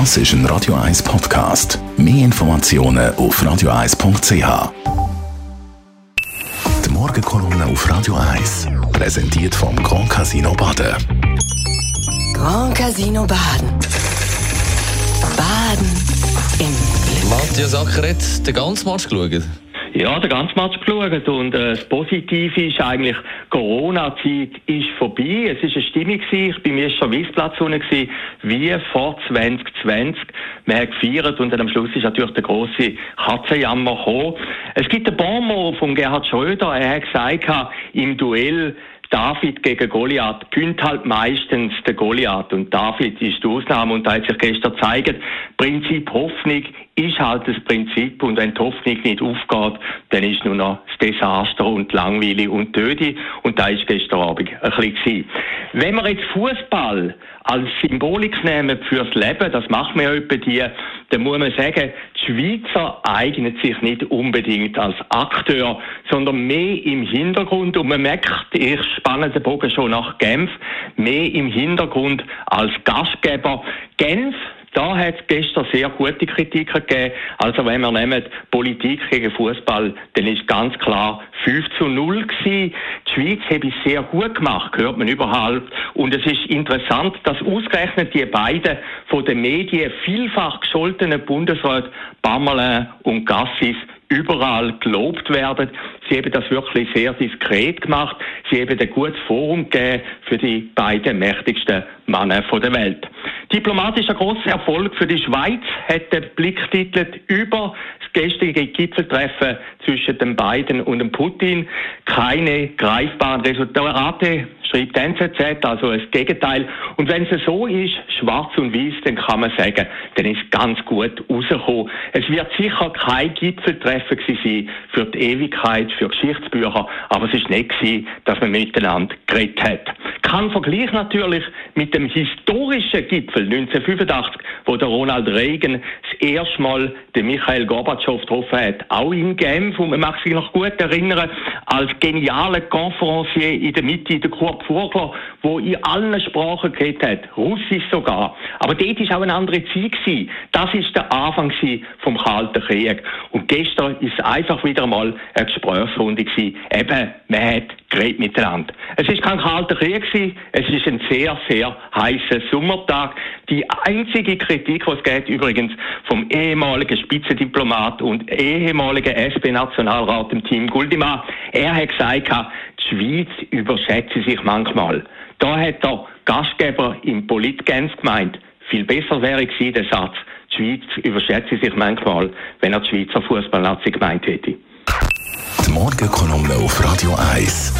Das ist ein Radio 1 Podcast. Mehr Informationen auf radio1.ch. Die Morgenkolumne auf Radio 1 präsentiert vom Grand Casino Baden. Grand Casino Baden. Baden im Glück. Matthias Ackeret, den ganzen Match geschaut? Ja, der ganze Match geschaut und äh, das Positive ist eigentlich, Corona-Zeit ist vorbei. Es ist eine Stimmung gewesen. Ich bin mir schonWissplatz gewesen, wie vor 2020. Wir haben gefeiert und dann am Schluss ist natürlich der große Katzenjammer gekommen. Es gibt einen Bonmot von Gerhard Schröder. Er hat gesagt, im Duell David gegen Goliath gönnt halt meistens der Goliath und David ist die Ausnahme und da hat sich gestern gezeigt, Prinzip Hoffnung ist halt das Prinzip und wenn die Hoffnung nicht aufgeht, dann ist nur noch das Desaster und langweilig und tödlich und da ist gestern Abend ein bisschen gewesen. Wenn wir jetzt Fußball als Symbolik nehmen fürs Leben, das machen wir ja etwa die, dann muss man sagen, die Schweizer eignet sich nicht unbedingt als Akteur, sondern mehr im Hintergrund und man merkt, ich spanne den Bogen schon nach Genf, mehr im Hintergrund als Gastgeber. Genf da hat es gestern sehr gute Kritiken gegeben. Also wenn wir nehmen Politik gegen Fußball, dann ist ganz klar 5 zu 0 gewesen. Die Schweiz habe es sehr gut gemacht, hört man überall. Und es ist interessant, dass ausgerechnet die beiden von den Medien vielfach gescholtenen Bundesräte Bammerlin und Gassis überall gelobt werden. Sie haben das wirklich sehr diskret gemacht. Sie haben ein gutes Forum gegeben für die beiden mächtigsten Männer der Welt. Diplomatischer großer Erfolg für die Schweiz hat der Blick titelt über das gestrige Gipfeltreffen zwischen den beiden und dem Putin. Keine greifbaren Resultate schreibt NZZ, also das Gegenteil. Und wenn es so ist, schwarz und weiß, dann kann man sagen, dann ist ganz gut rausgekommen. Es wird sicher kein Gipfeltreffen sein für die Ewigkeit, für Geschichtsbücher, aber es ist nicht gewesen, dass man miteinander geredet hat. Kein Vergleich natürlich mit dem historischen Gipfel 1985, wo der Ronald Reagan das erste Mal den Michael Gorbatschow getroffen hat, auch in Genf, und man mag sich noch gut erinnern, als genialer Konferencier in der Mitte, der Kurt Vogler, wo in allen Sprachen geredet hat, Russisch sogar. Aber dort war auch eine andere Zeit. Gewesen. Das ist der Anfang vom Kalten Krieg. Und gestern ist einfach wieder mal eine Gesprächsrunde gewesen. Eben, man hat geredet miteinander. Es ist kein kalter Krieg gewesen. Es ist ein sehr, sehr heißer Sommertag. Die einzige Kritik, es geht, übrigens vom ehemaligen Spitzendiplomat und ehemaligen SP-Nationalrat, dem Team Guldimann, er hat gesagt, die Schweiz überschätze sich manchmal. Da hat der Gastgeber im Politgens gemeint, viel besser wäre gewesen, der Satz, die Schweiz überschätze sich manchmal, wenn er die Schweizer Fußballnazi gemeint hätte. Die Morgenkolumne auf Radio 1.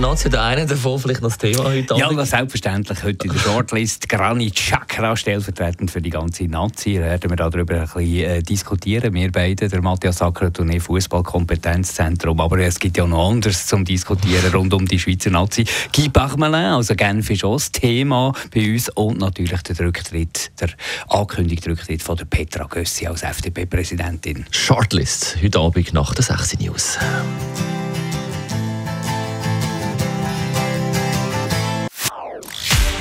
Nazi, der eine davon vielleicht noch das Thema heute Ja, das selbstverständlich heute in der Shortlist. Granit Chakra stellvertretend für die ganze Nazi. Da werden wir darüber ein bisschen äh, diskutieren. Wir beide, der Matthias Sacker und ich, Fußballkompetenzzentrum. Aber es gibt ja noch anderes zum Diskutieren rund um die Schweizer Nazi. Guy Bachmelin, also Genf ist auch das Thema bei uns. Und natürlich der Rücktritt, der angekündigte Rücktritt von der Petra Gössi als FDP-Präsidentin. Shortlist, heute Abend nach der 6 News.